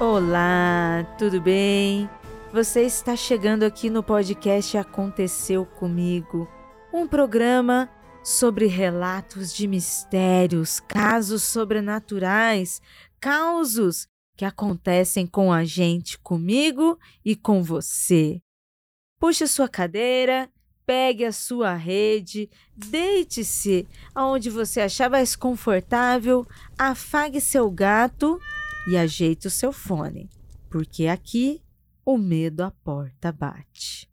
Olá, tudo bem? Você está chegando aqui no podcast Aconteceu Comigo, um programa sobre relatos de mistérios, casos sobrenaturais, causos que acontecem com a gente, comigo e com você. Puxe sua cadeira, pegue a sua rede, deite-se aonde você achar mais confortável, afague seu gato e ajeite o seu fone, porque aqui o medo à porta bate.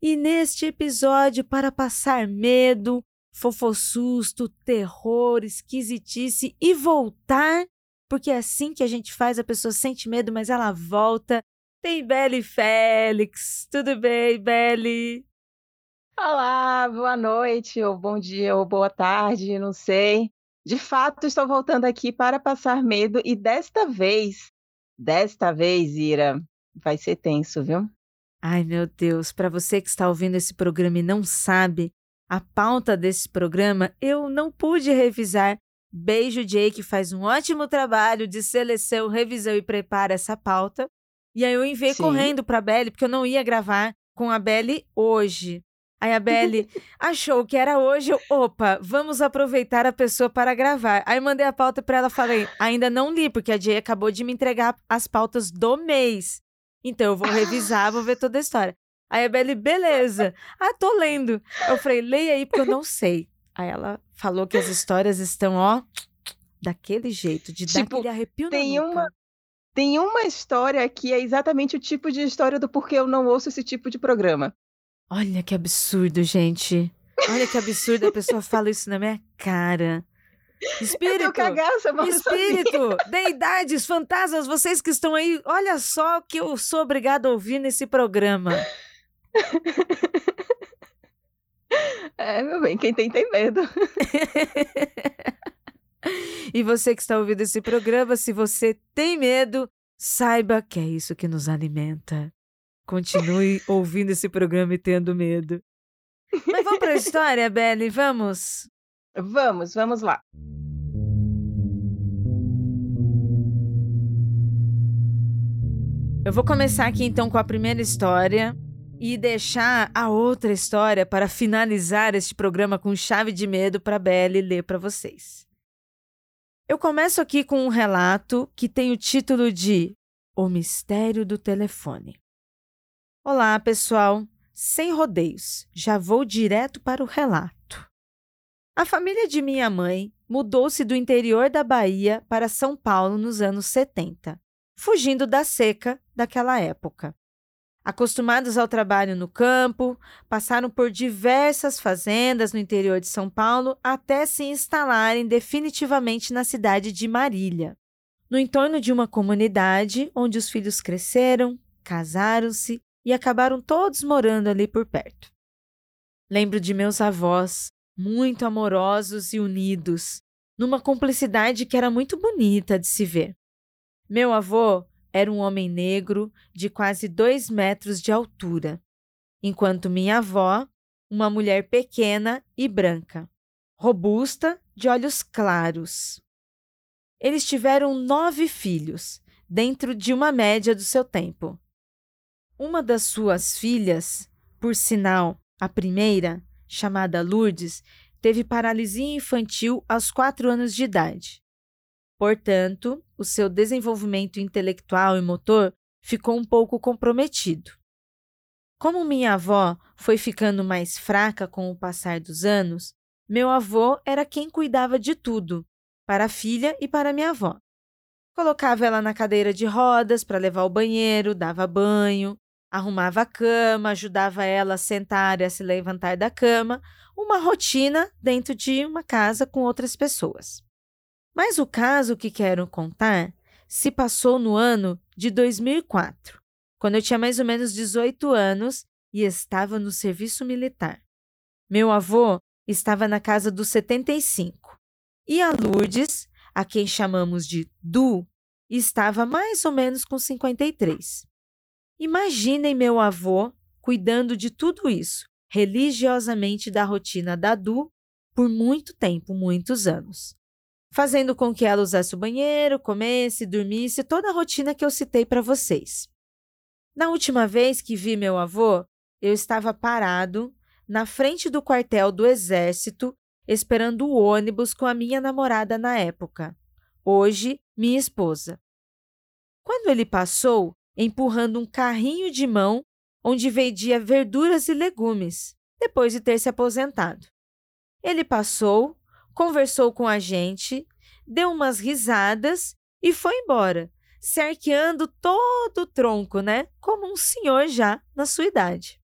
E neste episódio, para passar medo, fofossusto, terror, esquisitice e voltar, porque é assim que a gente faz, a pessoa sente medo, mas ela volta. Tem Belle Félix. Tudo bem, Belle? Olá, boa noite, ou bom dia, ou boa tarde, não sei. De fato, estou voltando aqui para passar medo e desta vez, desta vez, Ira, vai ser tenso, viu? Ai, meu Deus, para você que está ouvindo esse programa e não sabe a pauta desse programa, eu não pude revisar. Beijo, Jay, que faz um ótimo trabalho de seleção, revisão e prepara essa pauta. E aí eu enviei Sim. correndo para a Belle, porque eu não ia gravar com a Belle hoje. Aí a Belle achou que era hoje. Eu, Opa, vamos aproveitar a pessoa para gravar. Aí mandei a pauta para ela, falei, ainda não li, porque a Jay acabou de me entregar as pautas do mês. Então eu vou revisar, vou ver toda a história. Aí a Belle, beleza. Ah, tô lendo. Eu falei, leia aí, porque eu não sei. Aí ela falou que as histórias estão, ó, daquele jeito, de tipo, dar aquele arrepio tem na nuca. Uma, tem uma história que é exatamente o tipo de história do porquê eu não ouço esse tipo de programa. Olha que absurdo, gente. Olha que absurdo a pessoa fala isso na minha cara. Espírito, espírito, deidades, fantasmas, vocês que estão aí, olha só que eu sou obrigado a ouvir nesse programa. É, meu bem, quem tem, tem medo. e você que está ouvindo esse programa, se você tem medo, saiba que é isso que nos alimenta. Continue ouvindo esse programa e tendo medo. Mas vamos para a história, Belle, vamos? Vamos, vamos lá. Eu vou começar aqui então com a primeira história e deixar a outra história para finalizar este programa com chave de medo para Belle ler para vocês. Eu começo aqui com um relato que tem o título de O Mistério do Telefone. Olá, pessoal. Sem rodeios, já vou direto para o relato. A família de minha mãe mudou-se do interior da Bahia para São Paulo nos anos 70, fugindo da seca daquela época. Acostumados ao trabalho no campo, passaram por diversas fazendas no interior de São Paulo até se instalarem definitivamente na cidade de Marília, no entorno de uma comunidade onde os filhos cresceram, casaram-se e acabaram todos morando ali por perto. Lembro de meus avós, muito amorosos e unidos, numa cumplicidade que era muito bonita de se ver. Meu avô era um homem negro de quase dois metros de altura, enquanto minha avó, uma mulher pequena e branca, robusta, de olhos claros. Eles tiveram nove filhos, dentro de uma média do seu tempo. Uma das suas filhas, por sinal, a primeira, chamada Lourdes, teve paralisia infantil aos quatro anos de idade. Portanto, o seu desenvolvimento intelectual e motor ficou um pouco comprometido. Como minha avó foi ficando mais fraca com o passar dos anos, meu avô era quem cuidava de tudo, para a filha e para minha avó. Colocava ela na cadeira de rodas para levar ao banheiro, dava banho, arrumava a cama, ajudava ela a sentar e a se levantar da cama, uma rotina dentro de uma casa com outras pessoas. Mas o caso que quero contar se passou no ano de 2004, quando eu tinha mais ou menos 18 anos e estava no serviço militar. Meu avô estava na casa dos 75 e a Lourdes, a quem chamamos de Du, estava mais ou menos com 53. Imaginem meu avô cuidando de tudo isso, religiosamente da rotina da Du, por muito tempo, muitos anos. fazendo com que ela usasse o banheiro, comesse, dormisse, toda a rotina que eu citei para vocês. Na última vez que vi meu avô, eu estava parado na frente do quartel do Exército, esperando o ônibus com a minha namorada na época, hoje minha esposa. Quando ele passou, empurrando um carrinho de mão onde vendia verduras e legumes, depois de ter se aposentado. Ele passou, conversou com a gente, deu umas risadas e foi embora, cerqueando todo o tronco, né? Como um senhor já na sua idade.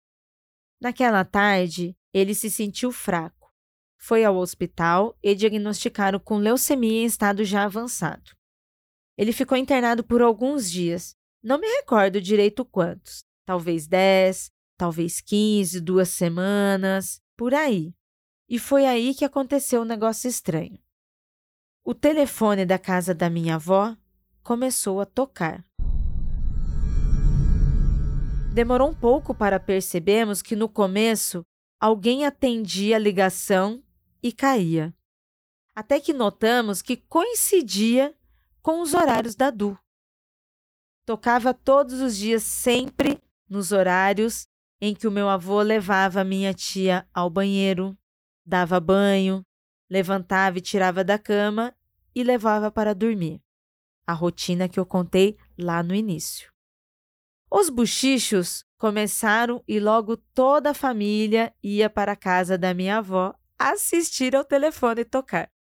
Naquela tarde, ele se sentiu fraco. Foi ao hospital e diagnosticaram com leucemia em estado já avançado. Ele ficou internado por alguns dias, não me recordo direito quantos, talvez 10, talvez 15, duas semanas, por aí. E foi aí que aconteceu um negócio estranho. O telefone da casa da minha avó começou a tocar. Demorou um pouco para percebermos que no começo alguém atendia a ligação e caía. Até que notamos que coincidia com os horários da Du. Tocava todos os dias, sempre nos horários em que o meu avô levava minha tia ao banheiro, dava banho, levantava e tirava da cama e levava para dormir. A rotina que eu contei lá no início. Os bochichos começaram e logo toda a família ia para a casa da minha avó assistir ao telefone tocar.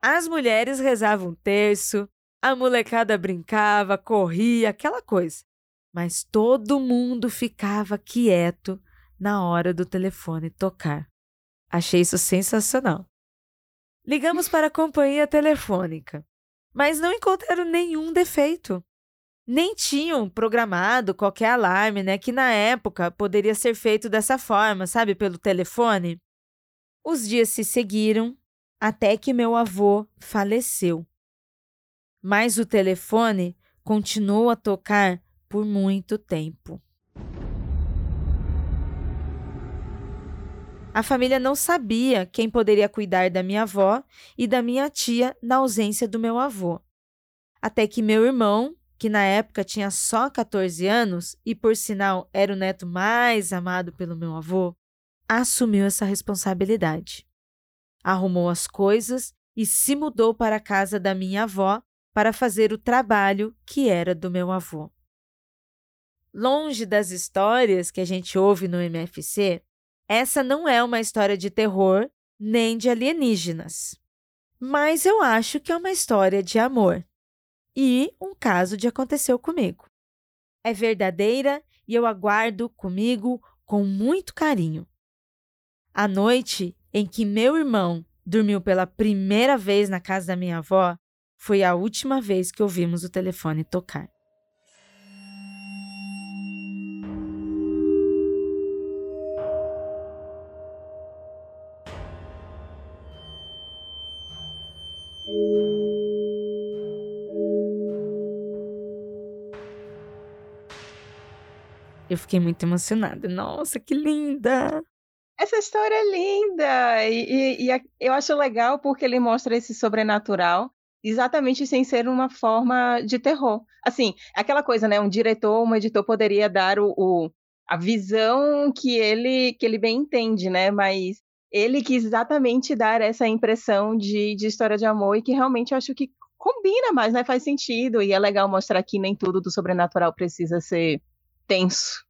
As mulheres rezavam um terço, a molecada brincava, corria, aquela coisa mas todo mundo ficava quieto na hora do telefone tocar. Achei isso sensacional. Ligamos para a companhia telefônica, mas não encontraram nenhum defeito. Nem tinham programado qualquer alarme, né, que na época poderia ser feito dessa forma, sabe, pelo telefone. Os dias se seguiram até que meu avô faleceu. Mas o telefone continuou a tocar por muito tempo. A família não sabia quem poderia cuidar da minha avó e da minha tia na ausência do meu avô. Até que meu irmão, que na época tinha só 14 anos e por sinal era o neto mais amado pelo meu avô, assumiu essa responsabilidade. Arrumou as coisas e se mudou para a casa da minha avó para fazer o trabalho que era do meu avô. Longe das histórias que a gente ouve no MFC, essa não é uma história de terror nem de alienígenas. Mas eu acho que é uma história de amor e um caso de aconteceu comigo. É verdadeira e eu aguardo comigo com muito carinho. A noite em que meu irmão dormiu pela primeira vez na casa da minha avó foi a última vez que ouvimos o telefone tocar. Eu fiquei muito emocionada. Nossa, que linda! Essa história é linda! E, e, e, eu acho legal porque ele mostra esse sobrenatural exatamente sem ser uma forma de terror. Assim, aquela coisa, né? Um diretor, um editor poderia dar o, o a visão que ele, que ele bem entende, né? Mas ele quis exatamente dar essa impressão de, de história de amor e que realmente eu acho que combina mais, né? Faz sentido. E é legal mostrar que nem tudo do sobrenatural precisa ser tenso.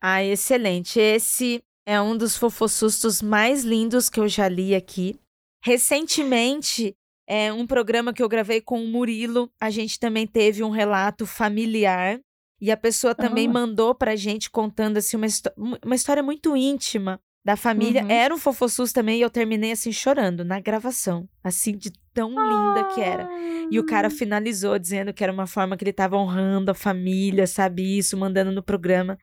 Ah, excelente. Esse é um dos fofossustos mais lindos que eu já li aqui. Recentemente, é um programa que eu gravei com o Murilo, a gente também teve um relato familiar e a pessoa também uhum. mandou pra gente contando assim uma, uma história muito íntima da família. Uhum. Era um fofossus também e eu terminei assim chorando na gravação, assim de tão linda que era. E o cara finalizou dizendo que era uma forma que ele estava honrando a família, sabe isso, mandando no programa.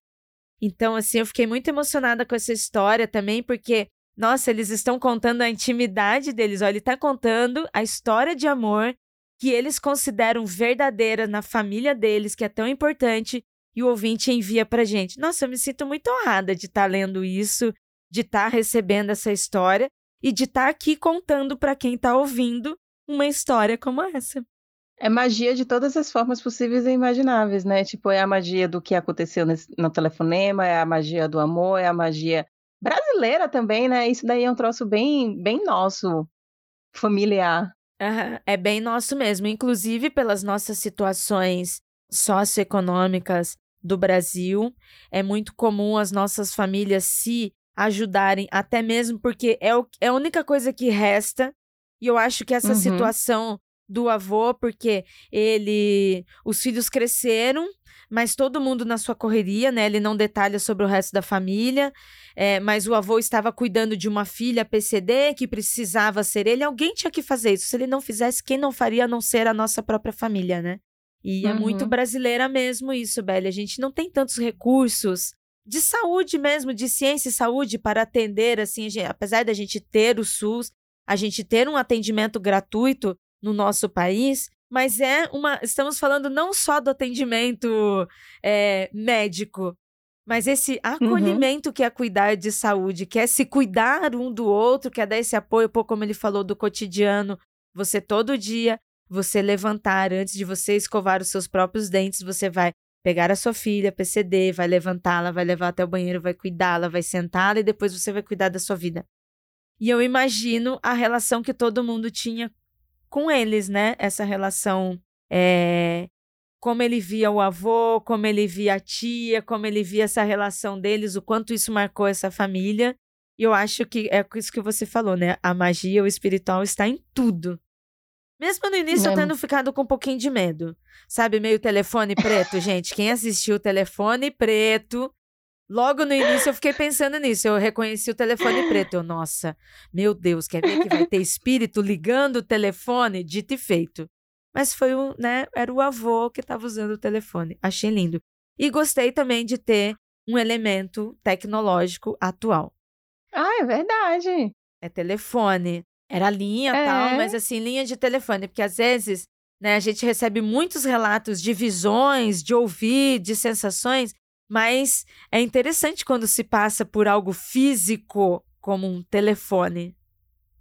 Então, assim, eu fiquei muito emocionada com essa história também, porque, nossa, eles estão contando a intimidade deles. Olha, ele está contando a história de amor que eles consideram verdadeira na família deles, que é tão importante, e o ouvinte envia pra gente. Nossa, eu me sinto muito honrada de estar tá lendo isso de estar tá recebendo essa história e de estar tá aqui contando para quem está ouvindo uma história como essa. É magia de todas as formas possíveis e imagináveis, né? Tipo, é a magia do que aconteceu no telefonema, é a magia do amor, é a magia brasileira também, né? Isso daí é um troço bem, bem nosso, familiar. Uhum, é bem nosso mesmo, inclusive pelas nossas situações socioeconômicas do Brasil. É muito comum as nossas famílias se ajudarem, até mesmo porque é, o, é a única coisa que resta. E eu acho que essa uhum. situação do avô, porque ele. Os filhos cresceram, mas todo mundo na sua correria, né? Ele não detalha sobre o resto da família. É, mas o avô estava cuidando de uma filha PCD que precisava ser ele. Alguém tinha que fazer isso. Se ele não fizesse, quem não faria a não ser a nossa própria família, né? E uhum. é muito uhum. brasileira mesmo isso, Belle. A gente não tem tantos recursos de saúde mesmo, de ciência e saúde para atender, assim, gente, apesar da gente ter o SUS, a gente ter um atendimento gratuito, no nosso país, mas é uma. Estamos falando não só do atendimento é, médico, mas esse uhum. acolhimento uhum. que é cuidar de saúde, que é se cuidar um do outro, que é dar esse apoio, pô, como ele falou, do cotidiano. Você todo dia, você levantar antes de você escovar os seus próprios dentes, você vai pegar a sua filha, PCD, vai levantá-la, vai levar até o banheiro, vai cuidá-la, vai sentá-la e depois você vai cuidar da sua vida. E eu imagino a relação que todo mundo tinha com eles, né? Essa relação. É, como ele via o avô, como ele via a tia, como ele via essa relação deles, o quanto isso marcou essa família. E eu acho que é isso que você falou, né? A magia, o espiritual está em tudo. Mesmo no início, eu tendo ficado com um pouquinho de medo. Sabe, meio telefone preto, gente? Quem assistiu Telefone Preto Logo no início eu fiquei pensando nisso. Eu reconheci o telefone preto. Eu, nossa, meu Deus, quer ver que vai ter espírito ligando o telefone? Dito e feito. Mas foi o, né? Era o avô que estava usando o telefone. Achei lindo. E gostei também de ter um elemento tecnológico atual. Ah, é verdade. É telefone. Era linha é. tal, mas assim, linha de telefone, porque às vezes, né, a gente recebe muitos relatos de visões, de ouvir, de sensações mas é interessante quando se passa por algo físico, como um telefone.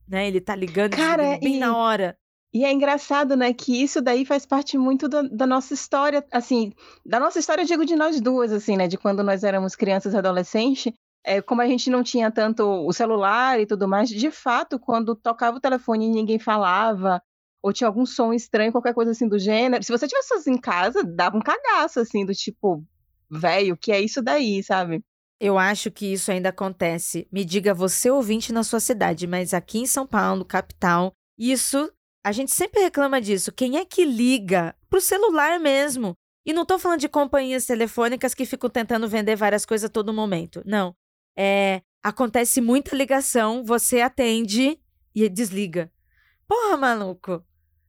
Né? Ele tá ligando Cara, bem e, na hora. E é engraçado, né, que isso daí faz parte muito da, da, nossa história, assim, da nossa história, eu digo de nós duas, assim, né, de quando nós éramos crianças e adolescentes, é, como a gente não tinha tanto o celular e tudo mais, de fato, quando tocava o telefone e ninguém falava, ou tinha algum som estranho, qualquer coisa assim do gênero, se você tivesse em casa, dava um cagaço, assim, do tipo, velho, que é isso daí, sabe? Eu acho que isso ainda acontece. Me diga você ouvinte na sua cidade, mas aqui em São Paulo, capital, isso a gente sempre reclama disso. Quem é que liga pro celular mesmo? E não tô falando de companhias telefônicas que ficam tentando vender várias coisas a todo momento. Não. É, acontece muita ligação, você atende e desliga. Porra, maluco.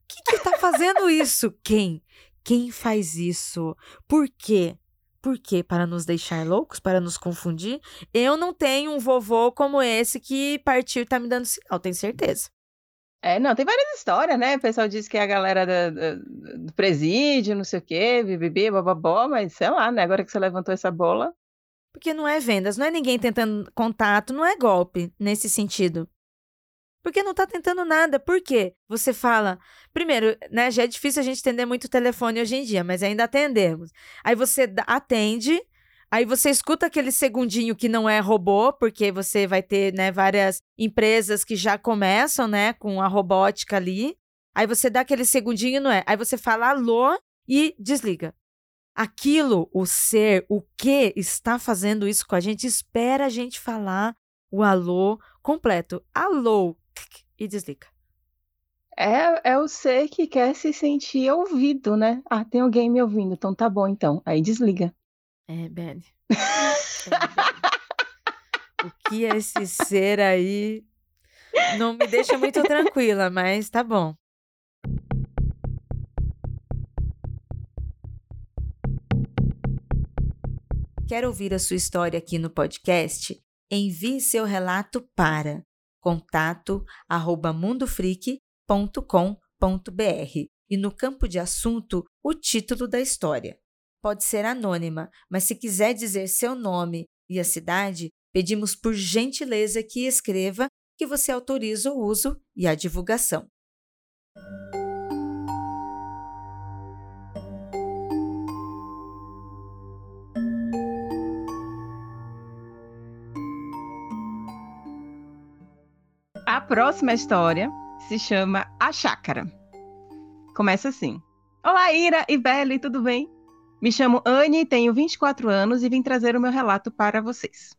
Quem que tá fazendo isso? Quem? Quem faz isso? Por quê? Por quê? Para nos deixar loucos? Para nos confundir? Eu não tenho um vovô como esse que partiu e tá me dando sinal, tenho certeza. É, não, tem várias histórias, né? O pessoal diz que é a galera do, do presídio, não sei o quê, bibibi, bababó, mas sei lá, né? Agora que você levantou essa bola. Porque não é vendas, não é ninguém tentando contato, não é golpe nesse sentido. Porque não tá tentando nada. Por quê? Você fala. Primeiro, né? Já é difícil a gente atender muito telefone hoje em dia, mas ainda atendemos. Aí você atende, aí você escuta aquele segundinho que não é robô, porque você vai ter, né, várias empresas que já começam, né, com a robótica ali. Aí você dá aquele segundinho, não é? Aí você fala alô e desliga. Aquilo, o ser, o que está fazendo isso com a gente, espera a gente falar o alô completo. Alô, e desliga. É, é o ser que quer se sentir ouvido, né? Ah, tem alguém me ouvindo, então tá bom, então. Aí desliga. É, Ben. É, o que é esse ser aí? Não me deixa muito tranquila, mas tá bom. Quer ouvir a sua história aqui no podcast? Envie seu relato para contato arroba e no campo de assunto o título da história. Pode ser anônima, mas se quiser dizer seu nome e a cidade, pedimos por gentileza que escreva que você autoriza o uso e a divulgação. A próxima história se chama A Chácara. Começa assim. Olá, Ira e Belle, tudo bem? Me chamo Anne, tenho 24 anos e vim trazer o meu relato para vocês.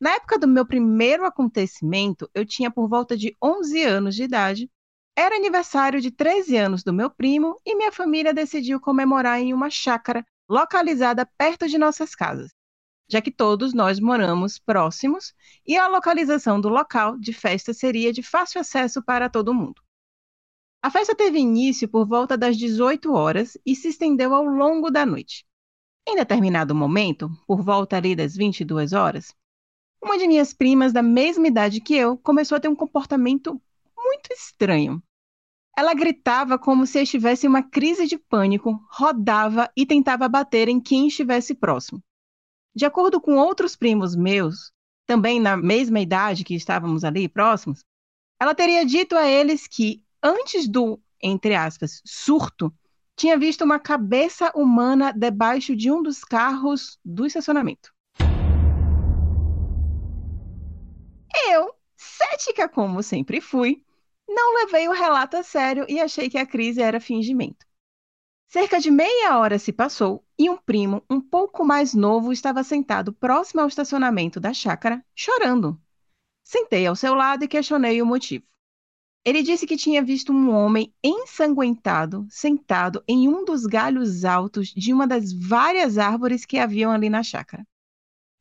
Na época do meu primeiro acontecimento, eu tinha por volta de 11 anos de idade. Era aniversário de 13 anos do meu primo e minha família decidiu comemorar em uma chácara localizada perto de nossas casas já que todos nós moramos próximos e a localização do local de festa seria de fácil acesso para todo mundo. A festa teve início por volta das 18 horas e se estendeu ao longo da noite. Em determinado momento, por volta ali das 22 horas, uma de minhas primas da mesma idade que eu começou a ter um comportamento muito estranho. Ela gritava como se estivesse em uma crise de pânico, rodava e tentava bater em quem estivesse próximo. De acordo com outros primos meus, também na mesma idade que estávamos ali próximos, ela teria dito a eles que antes do, entre aspas, surto, tinha visto uma cabeça humana debaixo de um dos carros do estacionamento. Eu, cética como sempre fui, não levei o relato a sério e achei que a crise era fingimento. Cerca de meia hora se passou e um primo, um pouco mais novo, estava sentado próximo ao estacionamento da chácara, chorando. Sentei ao seu lado e questionei o motivo. Ele disse que tinha visto um homem ensanguentado sentado em um dos galhos altos de uma das várias árvores que haviam ali na chácara.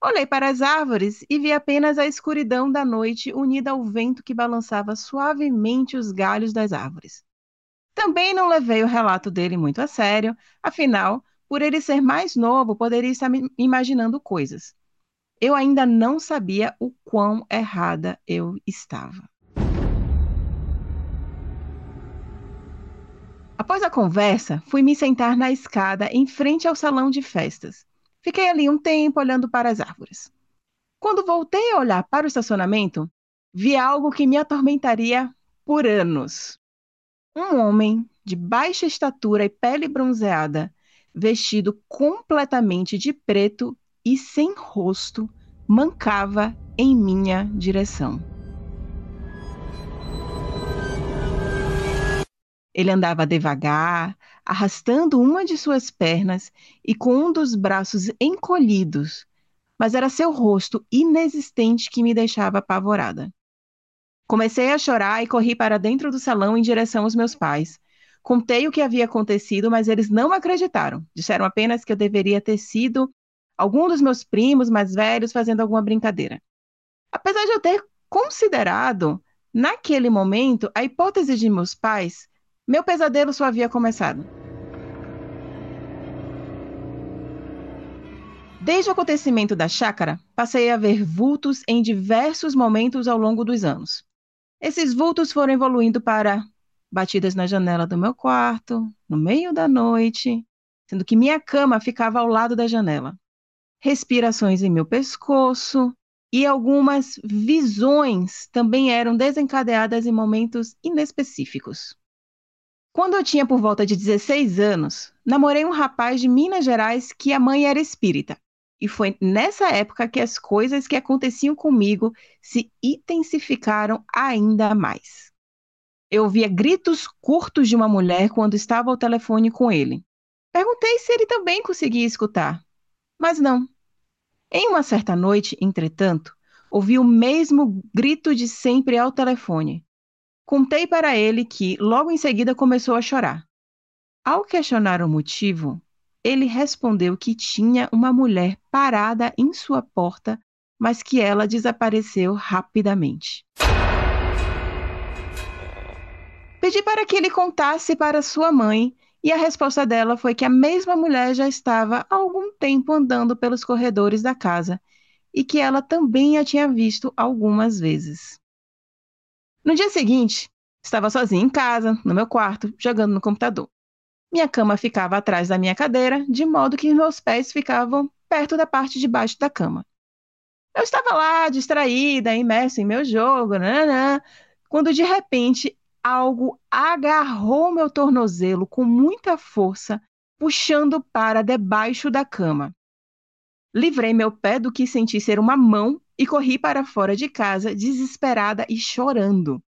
Olhei para as árvores e vi apenas a escuridão da noite unida ao vento que balançava suavemente os galhos das árvores. Também não levei o relato dele muito a sério, afinal, por ele ser mais novo, poderia estar me imaginando coisas. Eu ainda não sabia o quão errada eu estava. Após a conversa, fui me sentar na escada em frente ao salão de festas. Fiquei ali um tempo olhando para as árvores. Quando voltei a olhar para o estacionamento, vi algo que me atormentaria por anos. Um homem de baixa estatura e pele bronzeada, vestido completamente de preto e sem rosto, mancava em minha direção. Ele andava devagar, arrastando uma de suas pernas e com um dos braços encolhidos, mas era seu rosto inexistente que me deixava apavorada. Comecei a chorar e corri para dentro do salão em direção aos meus pais. Contei o que havia acontecido, mas eles não acreditaram. Disseram apenas que eu deveria ter sido algum dos meus primos mais velhos fazendo alguma brincadeira. Apesar de eu ter considerado, naquele momento, a hipótese de meus pais, meu pesadelo só havia começado. Desde o acontecimento da chácara, passei a ver vultos em diversos momentos ao longo dos anos. Esses vultos foram evoluindo para batidas na janela do meu quarto, no meio da noite, sendo que minha cama ficava ao lado da janela. Respirações em meu pescoço e algumas visões também eram desencadeadas em momentos inespecíficos. Quando eu tinha por volta de 16 anos, namorei um rapaz de Minas Gerais que a mãe era espírita. E foi nessa época que as coisas que aconteciam comigo se intensificaram ainda mais. Eu ouvia gritos curtos de uma mulher quando estava ao telefone com ele. Perguntei se ele também conseguia escutar, mas não. Em uma certa noite, entretanto, ouvi o mesmo grito de sempre ao telefone. Contei para ele que logo em seguida começou a chorar. Ao questionar o motivo, ele respondeu que tinha uma mulher parada em sua porta, mas que ela desapareceu rapidamente. Pedi para que ele contasse para sua mãe e a resposta dela foi que a mesma mulher já estava há algum tempo andando pelos corredores da casa e que ela também a tinha visto algumas vezes. No dia seguinte, estava sozinha em casa, no meu quarto, jogando no computador. Minha cama ficava atrás da minha cadeira, de modo que meus pés ficavam perto da parte de baixo da cama. Eu estava lá, distraída, imersa em meu jogo, quando de repente algo agarrou meu tornozelo com muita força, puxando para debaixo da cama. Livrei meu pé do que senti ser uma mão e corri para fora de casa, desesperada e chorando.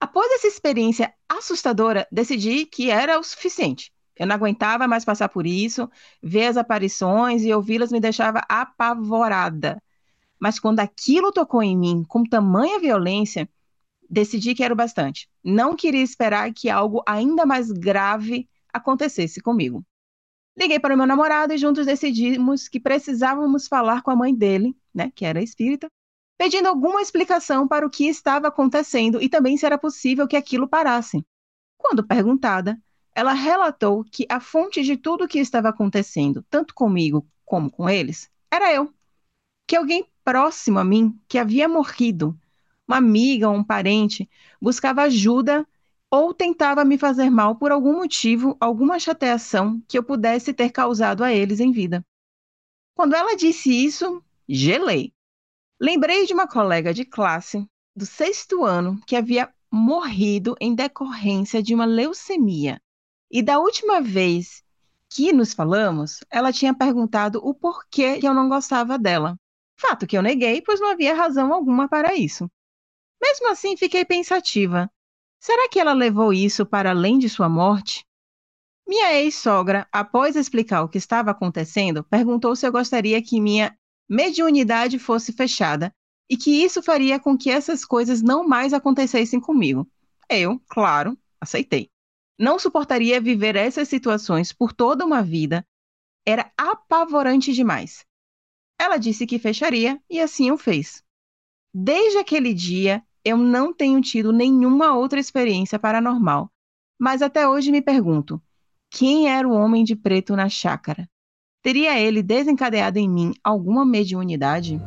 Após essa experiência assustadora, decidi que era o suficiente. Eu não aguentava mais passar por isso, ver as aparições e ouvi-las me deixava apavorada. Mas quando aquilo tocou em mim com tamanha violência, decidi que era o bastante. Não queria esperar que algo ainda mais grave acontecesse comigo. Liguei para o meu namorado e juntos decidimos que precisávamos falar com a mãe dele, né, que era espírita, pedindo alguma explicação para o que estava acontecendo e também se era possível que aquilo parasse. Quando perguntada, ela relatou que a fonte de tudo o que estava acontecendo, tanto comigo como com eles, era eu. Que alguém próximo a mim, que havia morrido, uma amiga ou um parente, buscava ajuda ou tentava me fazer mal por algum motivo, alguma chateação que eu pudesse ter causado a eles em vida. Quando ela disse isso, gelei. Lembrei de uma colega de classe do sexto ano que havia morrido em decorrência de uma leucemia. E da última vez que nos falamos, ela tinha perguntado o porquê que eu não gostava dela. Fato que eu neguei, pois não havia razão alguma para isso. Mesmo assim, fiquei pensativa. Será que ela levou isso para além de sua morte? Minha ex-sogra, após explicar o que estava acontecendo, perguntou se eu gostaria que minha mediunidade fosse fechada e que isso faria com que essas coisas não mais acontecessem comigo. Eu, claro, aceitei. Não suportaria viver essas situações por toda uma vida. Era apavorante demais. Ela disse que fecharia e assim o fez. Desde aquele dia, eu não tenho tido nenhuma outra experiência paranormal, mas até hoje me pergunto: quem era o homem de preto na chácara? Teria ele desencadeado em mim alguma mediunidade?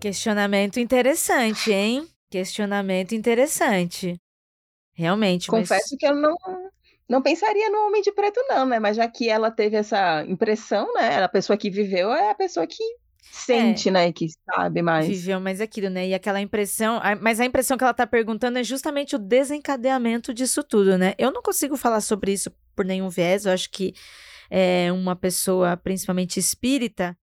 Questionamento interessante, hein? Questionamento interessante. Realmente. Confesso mas... que eu não, não pensaria no Homem de Preto, não, né? Mas já que ela teve essa impressão, né? A pessoa que viveu é a pessoa que sente, é, né? Que sabe mais. Viveu mais aquilo, né? E aquela impressão. Mas a impressão que ela tá perguntando é justamente o desencadeamento disso tudo, né? Eu não consigo falar sobre isso por nenhum viés. Eu acho que é uma pessoa, principalmente espírita,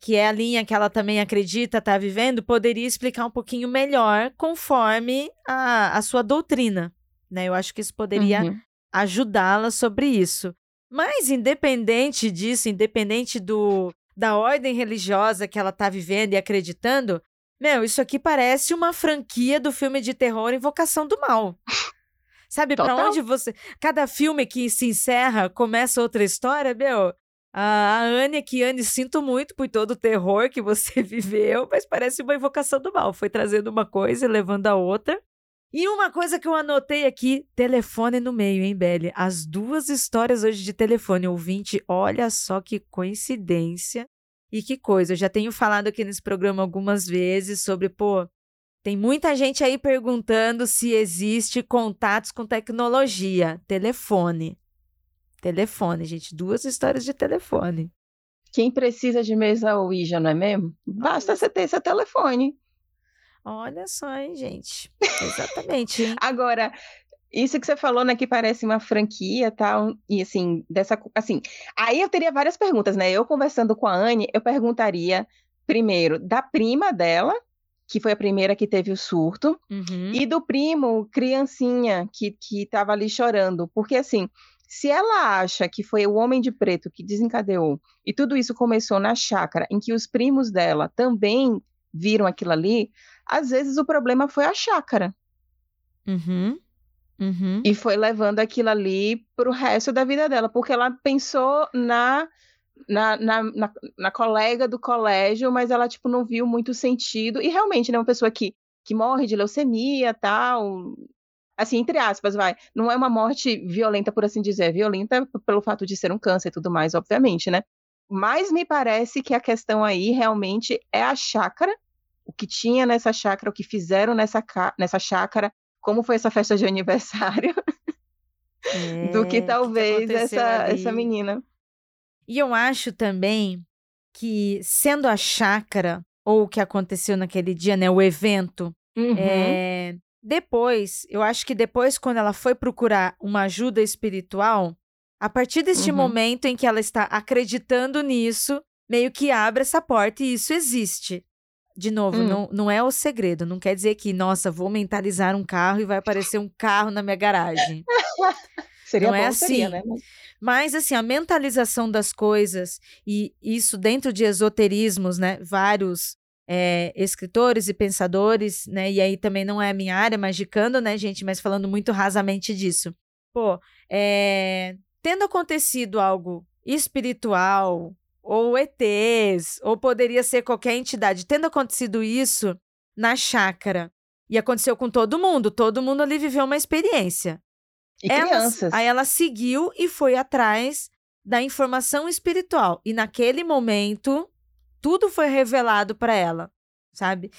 que é a linha que ela também acredita tá vivendo, poderia explicar um pouquinho melhor conforme a, a sua doutrina. Né? Eu acho que isso poderia uhum ajudá-la sobre isso. Mas independente disso, independente do da ordem religiosa que ela está vivendo e acreditando, meu, isso aqui parece uma franquia do filme de terror Invocação do Mal. Sabe para onde você, cada filme que se encerra começa outra história, meu? A, a Anne que Anne, sinto muito por todo o terror que você viveu, mas parece uma invocação do mal. Foi trazendo uma coisa e levando a outra. E uma coisa que eu anotei aqui, telefone no meio, hein, Belle? As duas histórias hoje de telefone, ouvinte, olha só que coincidência e que coisa. Eu já tenho falado aqui nesse programa algumas vezes sobre, pô, tem muita gente aí perguntando se existe contatos com tecnologia. Telefone. Telefone, gente. Duas histórias de telefone. Quem precisa de mesa Ouija, não é mesmo? Basta você ter esse telefone. Olha só, hein, gente. Exatamente. Hein? Agora, isso que você falou, né, que parece uma franquia tal, e assim, dessa, assim, aí eu teria várias perguntas, né? Eu conversando com a Anne, eu perguntaria primeiro da prima dela, que foi a primeira que teve o surto, uhum. e do primo, criancinha, que, que tava ali chorando, porque assim, se ela acha que foi o homem de preto que desencadeou, e tudo isso começou na chácara, em que os primos dela também viram aquilo ali, às vezes o problema foi a chácara. Uhum. Uhum. E foi levando aquilo ali pro resto da vida dela, porque ela pensou na na, na, na, na, colega do colégio, mas ela, tipo, não viu muito sentido. E realmente, né, uma pessoa que, que morre de leucemia, tal, assim, entre aspas, vai, não é uma morte violenta, por assim dizer, é violenta pelo fato de ser um câncer e tudo mais, obviamente, né? Mas me parece que a questão aí realmente é a chácara, o que tinha nessa chácara, o que fizeram nessa, nessa chácara, como foi essa festa de aniversário, é, do que talvez que essa, essa menina. E eu acho também que, sendo a chácara, ou o que aconteceu naquele dia, né, o evento, Uhum. é, depois, eu acho que depois, quando ela foi procurar uma ajuda espiritual, a partir deste Uhum. momento em que ela está acreditando nisso, meio que abre essa porta e isso existe. De novo, Hum. não, não é o segredo. Não quer dizer que, nossa, vou mentalizar um carro e vai aparecer um carro na minha garagem. Seria não bom, é seria, assim. né? Mas- Mas, assim, a mentalização das coisas, e isso dentro de esoterismos, né? Vários é, escritores e pensadores, né? E aí também não é a minha área, magicando, né, gente? Mas falando muito rasamente disso. Pô, é, tendo acontecido algo espiritual, ou ETs, ou poderia ser qualquer entidade, tendo acontecido isso na chácara, e aconteceu com todo mundo, todo mundo ali viveu uma experiência. E Ela- crianças. Aí ela seguiu e foi atrás da informação espiritual. E naquele momento, tudo foi revelado para ela, sabe?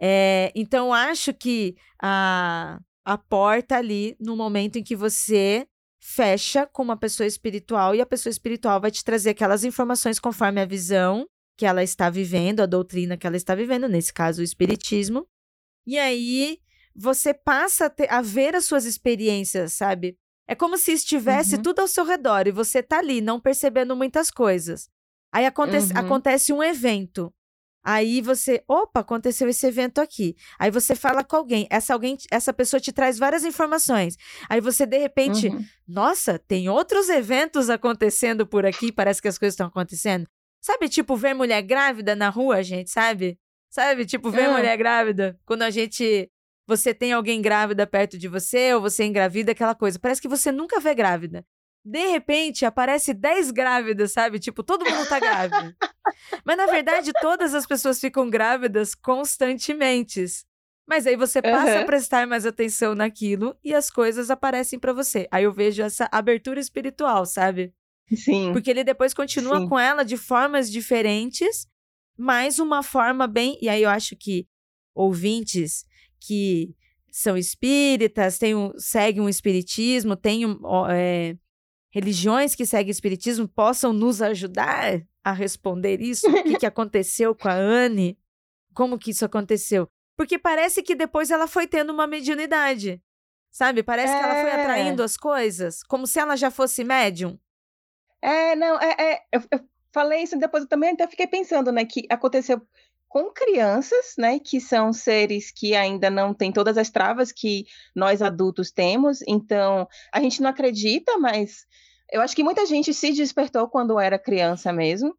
É, então, acho que a, a porta ali, no momento em que você fecha com uma pessoa espiritual e a pessoa espiritual vai te trazer aquelas informações conforme a visão que ela está vivendo, a doutrina que ela está vivendo, nesse caso, o espiritismo. E aí você passa a, ter- a ver as suas experiências, sabe? É como se estivesse Uhum. tudo ao seu redor e você tá ali, não percebendo muitas coisas. Aí acontece, Uhum. acontece um evento. Aí você, opa, aconteceu esse evento aqui. Aí você fala com alguém, essa alguém, essa pessoa te traz várias informações. Aí você de repente, Uhum. nossa, tem outros eventos acontecendo por aqui, parece que as coisas estão acontecendo. Sabe, tipo, ver mulher grávida na rua, gente, sabe? Sabe, tipo, ver Ah. mulher grávida. Quando a gente. Você tem alguém grávida perto de você, ou você engravida, aquela coisa. Parece que você nunca vê grávida. De repente, aparece 10 grávidas, sabe? Tipo, todo mundo tá grávida. Mas, na verdade, todas as pessoas ficam grávidas constantemente. Mas aí você passa a Aham. prestar mais atenção naquilo e as coisas aparecem pra você. Aí eu vejo essa abertura espiritual, sabe? Sim. Porque ele depois continua Sim. com ela de formas diferentes, mas uma forma bem. E aí eu acho que ouvintes que são espíritas, tem um, seguem um espiritismo, tem um, é, religiões que seguem espiritismo, possam nos ajudar a responder isso. O que, que aconteceu com a Anne? Como que isso aconteceu? Porque parece que depois ela foi tendo uma mediunidade. Sabe? Parece que ela foi É. atraindo as coisas, como se ela já fosse médium. É, não, é, é, eu, eu falei isso depois eu também até fiquei pensando, né, que aconteceu com crianças, né, que são seres que ainda não têm todas as travas que nós adultos temos, então a gente não acredita, mas eu acho que muita gente se despertou quando era criança mesmo.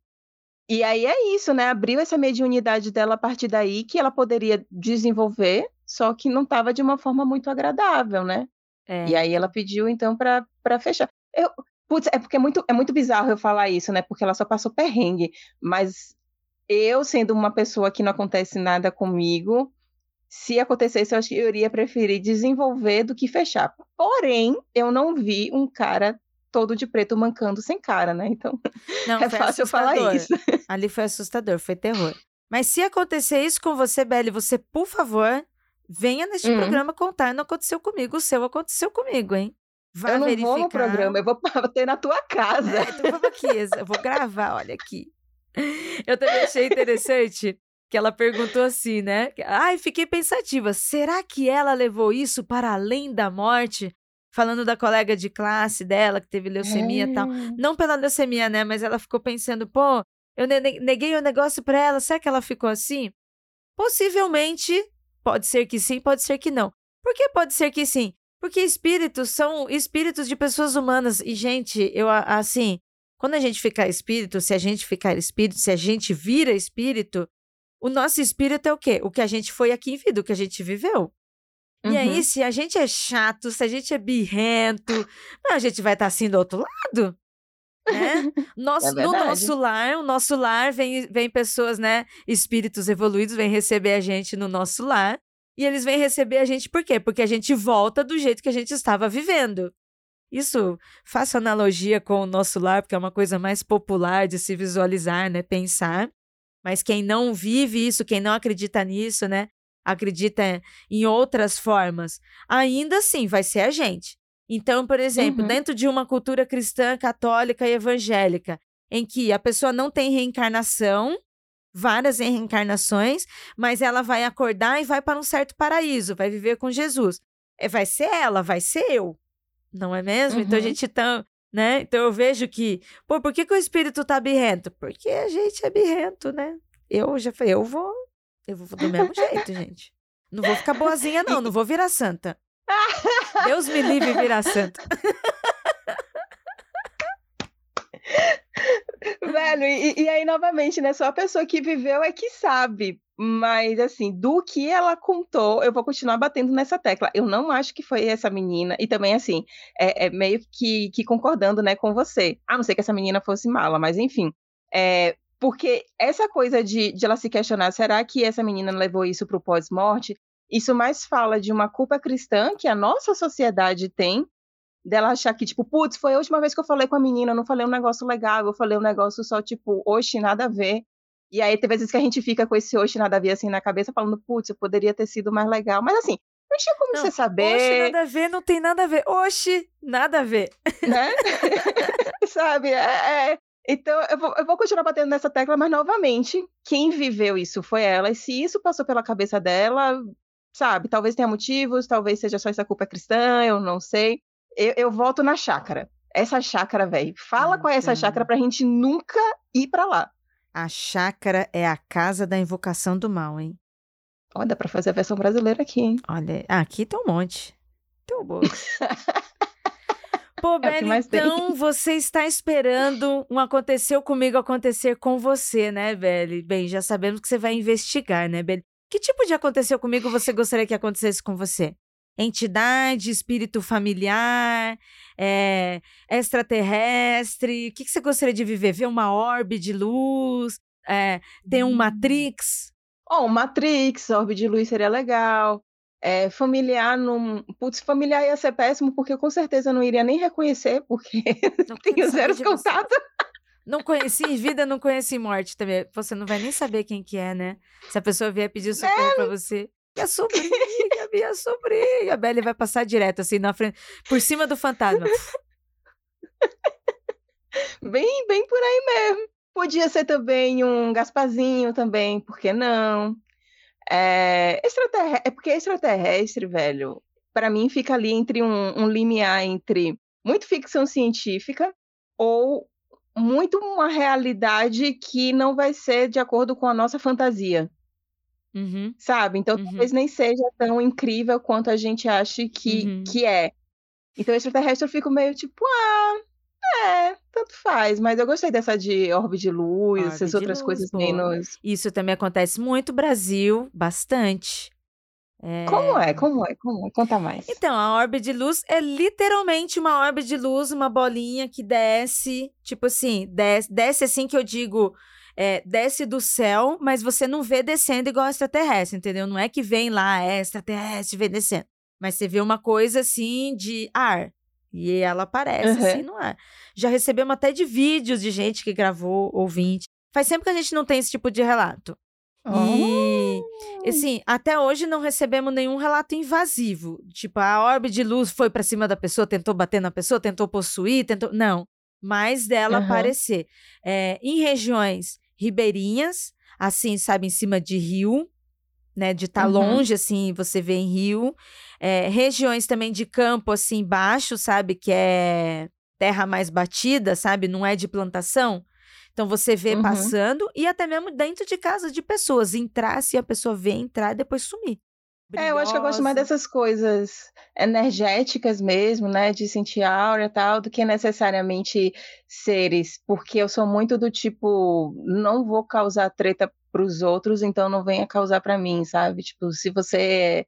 E aí é isso, né? Abriu essa mediunidade dela a partir daí que ela poderia desenvolver, só que não estava de uma forma muito agradável, né? É. E aí ela pediu, então, para fechar. Eu, putz, é porque é muito, é muito bizarro eu falar isso, né? Porque ela só passou perrengue. Mas eu, sendo uma pessoa que não acontece nada comigo, se acontecesse, eu acho que eu iria preferir desenvolver do que fechar. Porém, eu não vi um cara todo de preto mancando sem cara, né? Então, Não, é fácil eu falar assustador. isso. Ali foi assustador, foi terror. Mas se acontecer isso com você, Belle, você, por favor, venha neste Hum. programa contar. Não aconteceu comigo, o seu aconteceu comigo, hein? Vá eu não verificar. vou no programa, eu vou bater na tua casa. É, então vamos aqui, eu vou gravar, olha aqui. Eu também achei interessante que ela perguntou assim, né? Ai, fiquei pensativa. Será que ela levou isso para além da morte? Falando da colega de classe dela que teve leucemia e tal. É. Não pela leucemia, né? Mas ela ficou pensando, pô, eu ne- ne- neguei o negócio pra ela, será que ela ficou assim? Possivelmente, pode ser que sim, pode ser que não. Por que pode ser que sim? Porque espíritos são espíritos de pessoas humanas. E, gente, eu, assim, quando a gente ficar espírito, se a gente ficar espírito, se a gente vira espírito, o nosso espírito é o quê? O que a gente foi aqui em vida, o que a gente viveu. E aí, Uhum. se a gente é chato, se a gente é birrento, a gente vai estar assim do outro lado, né? Nosso, É no nosso lar, o nosso lar vem, vem pessoas, né? Espíritos evoluídos vêm receber a gente no nosso lar. E eles vêm receber a gente por quê? Porque a gente volta do jeito que a gente estava vivendo. Isso, faço analogia com o nosso lar, porque é uma coisa mais popular de se visualizar, né? Pensar. Mas quem não vive isso, quem não acredita nisso, né? Acredita em outras formas, ainda assim vai ser a gente. Então, por exemplo, Uhum. dentro de uma cultura cristã, católica e evangélica, em que a pessoa não tem reencarnação, várias reencarnações, mas ela vai acordar e vai para um certo paraíso, vai viver com Jesus. É, vai ser ela, vai ser eu. Não é mesmo? Uhum. Então a uhum. gente tá, né? Então eu vejo que, pô, por que, que o espírito tá birrento? Porque a gente é birrento, né? Eu já falei, eu vou, eu vou do mesmo jeito, gente. Não vou ficar boazinha, não, não vou virar santa. Deus me livre virar santa. Velho, e, e, aí, novamente, né? Só a pessoa que viveu é que sabe. Mas, assim, do que ela contou, eu vou continuar batendo nessa tecla. Eu não acho que foi essa menina. E também, assim, é, é meio que, que, concordando, né, com você. A não ser que essa menina fosse mala, mas enfim. É, porque essa coisa de, de ela se questionar, será que essa menina levou isso para o pós-morte? Isso mais fala de uma culpa cristã que a nossa sociedade tem dela achar que, tipo, putz, foi a última vez que eu falei com a menina, eu não falei um negócio legal, eu falei um negócio só, tipo, oxe, nada a ver. E aí, teve vezes que a gente fica com esse oxe, nada a ver, assim, na cabeça, falando, putz, eu poderia ter sido mais legal. Mas, assim, não tinha como não, você saber. Oxe, nada a ver, não tem nada a ver. Oxe, nada a ver. Né? Sabe? É, é... Então, eu vou, eu vou continuar batendo nessa tecla, mas, novamente, quem viveu isso foi ela. E se isso passou pela cabeça dela, sabe? Talvez tenha motivos, talvez seja só essa culpa cristã, eu não sei eu, eu volto na chácara. Essa chácara, velho. Fala qual é essa chácara pra gente nunca ir pra lá. A chácara é a casa da invocação do mal, hein? Olha, dá pra fazer a versão brasileira aqui, hein? Olha, aqui tem um monte. Tem um monte. Pô, é Beli, então tem. você está esperando um aconteceu comigo acontecer com você, né, Beli? Bem, já sabemos que você vai investigar, né, Beli? Que tipo de aconteceu comigo você gostaria que acontecesse com você? entidade, espírito familiar, é, extraterrestre? O que, que, você gostaria de viver? Ver uma orbe de luz? É, ter um hum. Matrix? Oh, um Matrix, orbe de luz seria legal. É, familiar, não. Putz, familiar ia ser péssimo, porque eu com certeza não iria nem reconhecer, porque não tenho zero contato. Não conheci em vida, não conheci em morte também. Você não vai nem saber quem que é, né? Se a pessoa vier pedir socorro é. pra você. Minha sobrinha, minha sobrinha. A Belly vai passar direto, assim, na frente, por cima do fantasma. bem, bem por aí mesmo. Podia ser também um Gaspazinho também, por que não? É, extraterrestre, é porque extraterrestre, velho, para mim fica ali entre um, um limiar entre muito ficção científica ou muito uma realidade que não vai ser de acordo com a nossa fantasia. Uhum. Sabe? Então uhum. talvez nem seja tão incrível quanto a gente acha que, uhum. que é. Então extraterrestre eu fico meio tipo, ah, é, tanto faz, mas eu gostei dessa de orbe de luz, orbe essas outras luz, coisas menos. Isso também acontece muito no Brasil, bastante. É... Como é? Como é? Como é? Conta mais. Então, a orbe de luz é literalmente uma orbe de luz, uma bolinha que desce, tipo assim, desce, desce assim que eu digo, é, desce do céu, mas você não vê descendo igual extraterrestre, entendeu? Não é que vem lá, é extraterrestre, vem descendo. Mas você vê uma coisa assim de ar. E ela aparece uhum. assim no ar. Já recebemos até de vídeos de gente que gravou ouvinte. Faz sempre que a gente não tem esse tipo de relato. E, oh. assim, até hoje não recebemos nenhum relato invasivo. Tipo, a orbe de luz foi para cima da pessoa, tentou bater na pessoa, tentou possuir, tentou. Não. Mas dela uhum. aparecer. É, em regiões ribeirinhas, assim, sabe, em cima de rio, né? De estar tá uhum. longe, assim, você vê em rio. É, regiões também de campo, assim, baixo, sabe? Que é terra mais batida, sabe? Não é de plantação. Então você vê uhum. passando e até mesmo dentro de casa de pessoas. Entrar, se a pessoa vê entrar e depois sumir. Brilhosa. É, eu acho que eu gosto mais dessas coisas energéticas mesmo, né? De sentir aura e tal, do que necessariamente seres. Porque eu sou muito do tipo, não vou causar treta pros outros, então não venha causar para mim, sabe? Tipo, se você.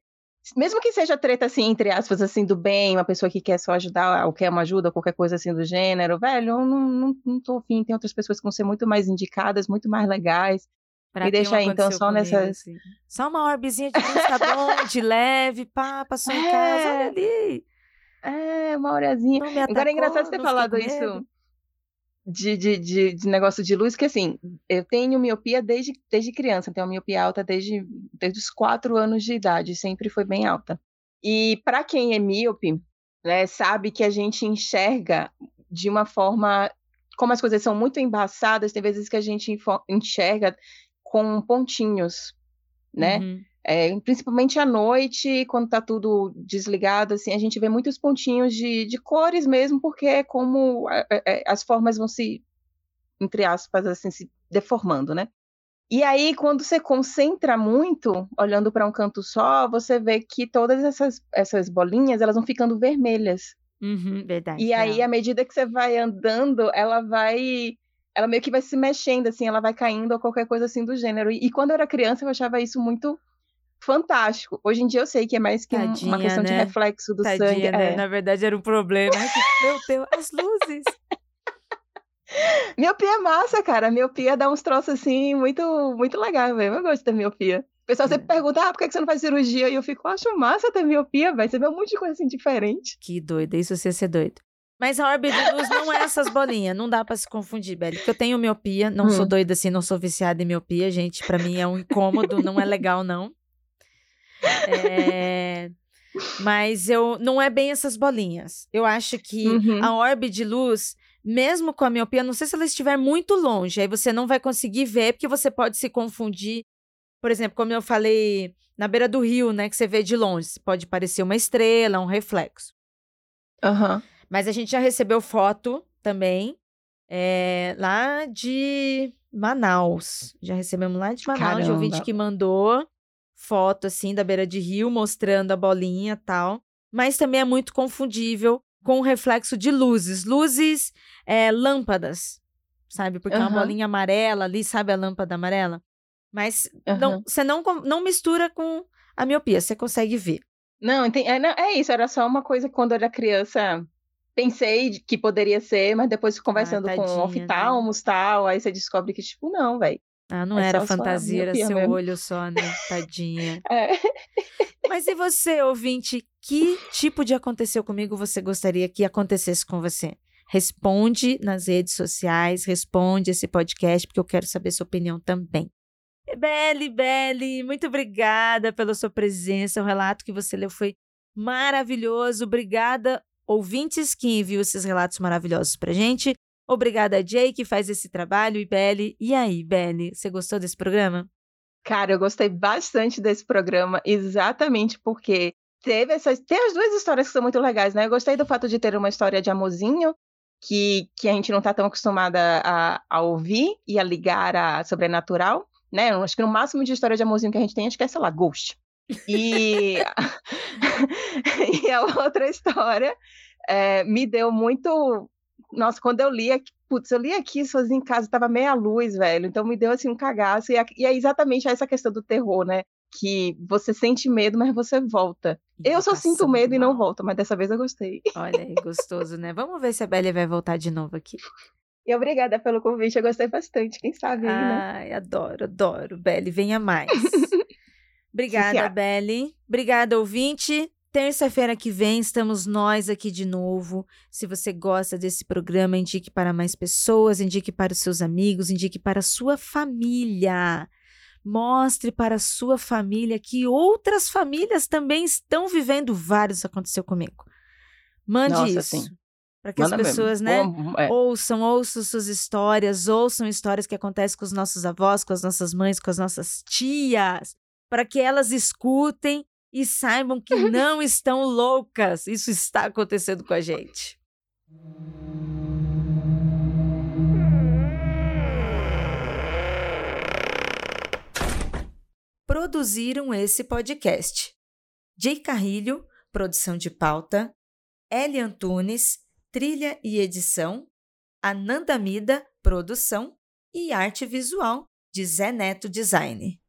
Mesmo que seja treta, assim, entre aspas, assim, do bem, uma pessoa que quer só ajudar, ou quer uma ajuda, qualquer coisa assim do gênero, velho, eu não, não, não tô afim. Tem outras pessoas que vão ser muito mais indicadas, muito mais legais. Pra e deixar então só nessas. Assim. Só uma orbezinha de luz, tá bom, de leve, pá, passou é... em casa, olha ali. É, uma horazinha. Agora é engraçado você ter falado isso de, de, de, de, negócio de luz, que assim, eu tenho miopia desde, desde criança, tenho miopia alta desde, desde os quatro anos de idade, sempre foi bem alta. E para quem é míope, né, sabe que a gente enxerga de uma forma como as coisas são muito embaçadas, tem vezes que a gente enxerga com pontinhos, né? Uhum. É, principalmente à noite, quando tá tudo desligado, assim, a gente vê muitos pontinhos de, de cores mesmo, porque é como é, é, as formas vão se, entre aspas, assim, se deformando, né? E aí, quando você concentra muito, olhando para um canto só, você vê que todas essas, essas bolinhas, elas vão ficando vermelhas. Uhum, verdade. E aí, à medida que você vai andando, ela vai ela meio que vai se mexendo, assim, ela vai caindo ou qualquer coisa assim do gênero. E, e quando eu era criança, eu achava isso muito fantástico. Hoje em dia eu sei que é mais que Tadinha, uma questão né? de reflexo do Tadinha, sangue. Né? É. Na verdade era um problema. Meu Deus, as luzes. miopia é massa, cara. Miopia dá uns troços assim muito, muito legal, velho. Eu gosto da miopia. O pessoal sempre é. pergunta, ah, por que você não faz cirurgia? E eu fico, acho massa ter miopia, velho. Você vê um monte de coisa assim diferente. Que doido, isso você ser doido. Mas a órbita de luz não é essas bolinhas, não dá para se confundir, Belly. Porque eu tenho miopia, não hum. sou doida assim, não sou viciada em miopia, gente. Para mim é um incômodo, não é legal, não. É... Mas eu não é bem essas bolinhas. Eu acho que uhum. a orbe de luz, mesmo com a miopia, não sei se ela estiver muito longe, aí você não vai conseguir ver, porque você pode se confundir. Por exemplo, como eu falei na beira do rio, né? Que você vê de longe. Pode parecer uma estrela, um reflexo. Uhum. Mas a gente já recebeu foto também é, lá de Manaus. Já recebemos lá de Manaus, Caramba. de ouvinte que mandou foto assim da beira de rio mostrando a bolinha tal. Mas também é muito confundível com o reflexo de luzes, luzes é, lâmpadas, sabe? Porque uhum. é uma bolinha amarela ali, sabe a lâmpada amarela? Mas uhum. não, você não, não mistura com a miopia, você consegue ver. Não, é, não, é isso, era só uma coisa que quando eu era criança pensei que poderia ser, mas depois conversando ah, com oftalmos e tal, aí você descobre que, tipo, não, velho. Ah, não é era fantasia, era seu mesmo. olho só, né? Tadinha. É. Mas e você, ouvinte, que tipo de aconteceu comigo você gostaria que acontecesse com você? Responde nas redes sociais, responde esse podcast, porque eu quero saber sua opinião também. Beli, Beli, muito obrigada pela sua presença. O relato que você leu foi maravilhoso. Obrigada ouvintes que enviam esses relatos maravilhosos pra gente. Obrigada a Jay, que faz esse trabalho, e Belly. E aí, Belly, você gostou desse programa? Cara, eu gostei bastante desse programa, exatamente porque teve essas. Tem as duas histórias que são muito legais, né? Eu gostei do fato de ter uma história de amorzinho, que, que a gente não está tão acostumada a, a, ouvir e a ligar a sobrenatural, né? Eu acho que no máximo de história de amorzinho que a gente tem, acho que é, sei lá, Ghost. E, e a outra história é, me deu muito. Nossa, quando eu li, putz, eu li aqui sozinho em casa, tava meia luz, velho. Então me deu assim um cagaço. E, e é exatamente essa questão do terror, né? Que você sente medo, mas você volta. Eu só sinto medo e não volto, mas dessa vez eu gostei. Olha aí, gostoso, né? Vamos ver se a Belle vai voltar de novo aqui. E obrigada pelo convite, eu gostei bastante. Quem sabe né? Ai, adoro, adoro. Belle, venha mais. Obrigada, Belle. Obrigada, ouvinte. Terça-feira que vem estamos nós aqui de novo. Se você gosta desse programa, indique para mais pessoas, indique para os seus amigos, indique para a sua família. Mostre para a sua família que outras famílias também estão vivendo vários aconteceu comigo. Mande Nossa, isso. Para que Manda as pessoas, mesmo. né, é. ouçam, ouçam suas histórias, ouçam histórias que acontecem com os nossos avós, com as nossas mães, com as nossas tias para que elas escutem e saibam que não estão loucas. Isso está acontecendo com a gente. Produziram esse podcast. Jay Carrilho, produção de pauta, Eli Antunes, trilha e edição, Ananda Mida, produção e arte visual de Zé Neto Design.